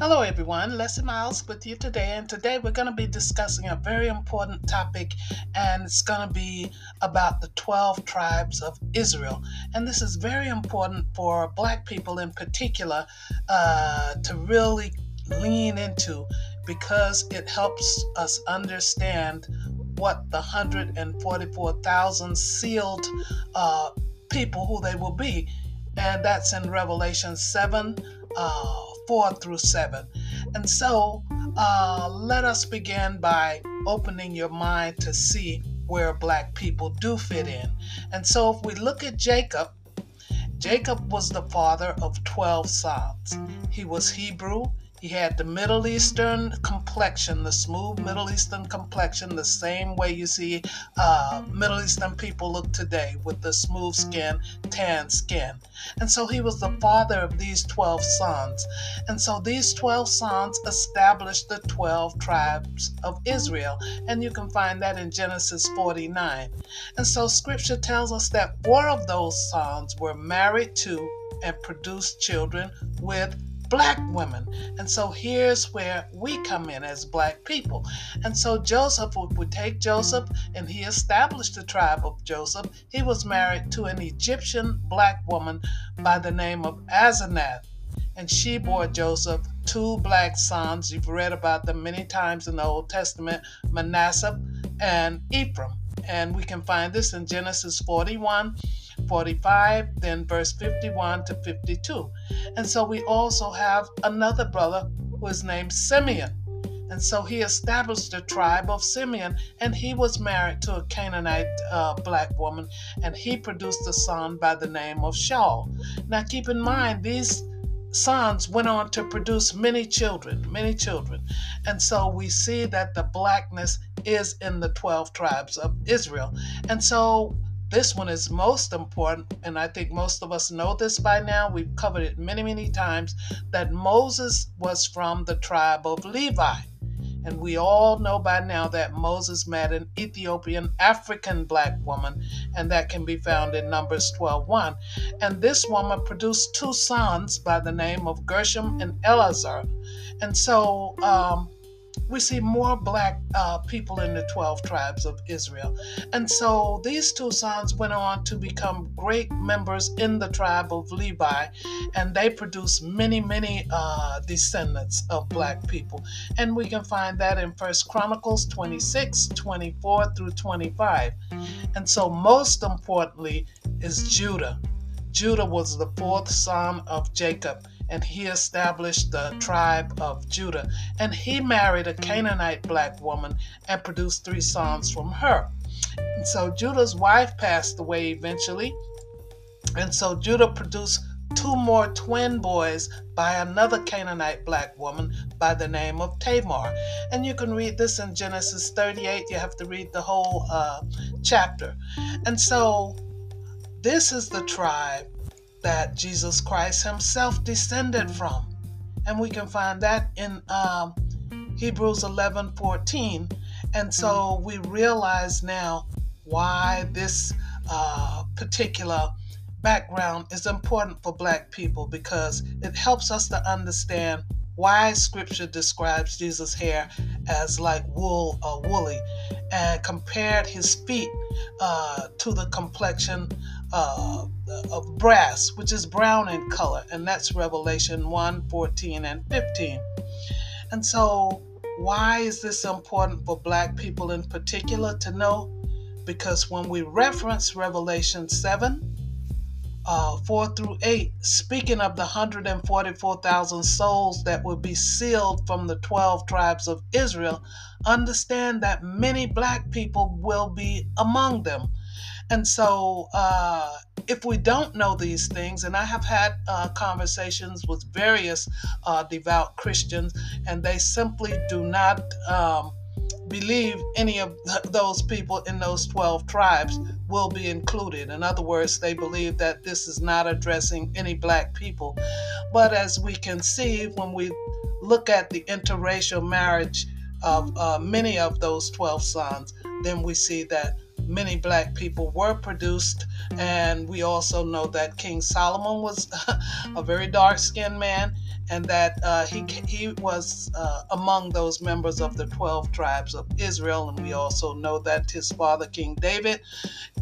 Hello, everyone. Leslie Miles with you today, and today we're going to be discussing a very important topic, and it's going to be about the 12 tribes of Israel. And this is very important for Black people in particular uh, to really lean into because it helps us understand what the 144,000 sealed uh, people who they will be. And that's in Revelation 7. Uh, 4 through 7. And so uh, let us begin by opening your mind to see where black people do fit in. And so if we look at Jacob, Jacob was the father of 12 sons. He was Hebrew, he had the Middle Eastern complexion, the smooth Middle Eastern complexion, the same way you see uh, Middle Eastern people look today with the smooth skin, tan skin. And so he was the father of these 12 sons. And so these 12 sons established the 12 tribes of Israel. And you can find that in Genesis 49. And so scripture tells us that four of those sons were married to and produced children with black women. And so here's where we come in as black people. And so Joseph would take Joseph and he established the tribe of Joseph. He was married to an Egyptian black woman by the name of Asenath. And she bore Joseph two black sons. You've read about them many times in the Old Testament Manasseh and Ephraim. And we can find this in Genesis 41 45, then verse 51 to 52. And so we also have another brother who is named Simeon. And so he established the tribe of Simeon, and he was married to a Canaanite uh, black woman, and he produced a son by the name of Shaul. Now, keep in mind, these sons went on to produce many children, many children. And so we see that the blackness is in the 12 tribes of Israel. And so this one is most important, and I think most of us know this by now. We've covered it many, many times that Moses was from the tribe of Levi. And we all know by now that Moses met an Ethiopian African black woman, and that can be found in Numbers 12:1. And this woman produced two sons by the name of Gershom and Eliezer. And so um, we see more black uh, people in the 12 tribes of Israel. And so these two sons went on to become great members in the tribe of Levi, and they produced many, many uh, descendants of black people. And we can find that in First Chronicles 26, 24 through 25. And so, most importantly, is Judah. Judah was the fourth son of Jacob and he established the tribe of Judah. And he married a Canaanite black woman and produced three sons from her. And so Judah's wife passed away eventually. And so Judah produced two more twin boys by another Canaanite black woman by the name of Tamar. And you can read this in Genesis 38. You have to read the whole uh, chapter. And so this is the tribe that Jesus Christ himself descended from. And we can find that in um, Hebrews 11 14. And so we realize now why this uh, particular background is important for Black people because it helps us to understand why Scripture describes Jesus' hair as like wool or woolly and compared his feet uh, to the complexion uh, of brass, which is brown in color, and that's Revelation 1 14 and 15. And so, why is this important for black people in particular to know? Because when we reference Revelation 7, uh, 4 through 8, speaking of the 144,000 souls that will be sealed from the 12 tribes of Israel, understand that many black people will be among them. And so, uh, if we don't know these things, and I have had uh, conversations with various uh, devout Christians, and they simply do not um, believe any of those people in those 12 tribes will be included. In other words, they believe that this is not addressing any black people. But as we can see when we look at the interracial marriage of uh, many of those 12 sons, then we see that many black people were produced. And we also know that King Solomon was a very dark skinned man. and that uh, he he was uh, among those members of the twelve tribes of Israel, and we also know that his father King David,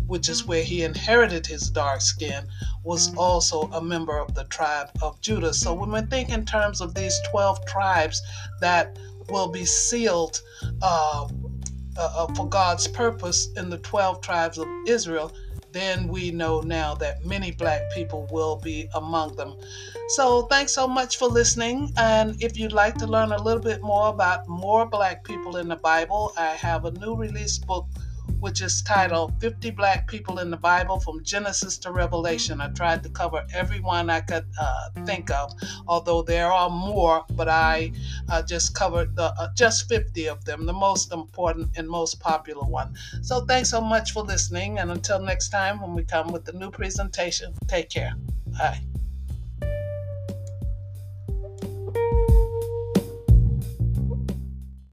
which is where he inherited his dark skin, was also a member of the tribe of Judah. So when we think in terms of these twelve tribes that will be sealed. Uh, uh, uh for God's purpose in the 12 tribes of Israel, then we know now that many black people will be among them. So, thanks so much for listening. And if you'd like to learn a little bit more about more black people in the Bible, I have a new release book which is titled 50 Black People in the Bible from Genesis to Revelation. I tried to cover everyone I could uh, think of, although there are more, but I uh, just covered the, uh, just 50 of them, the most important and most popular one. So thanks so much for listening, and until next time when we come with the new presentation, take care. Bye.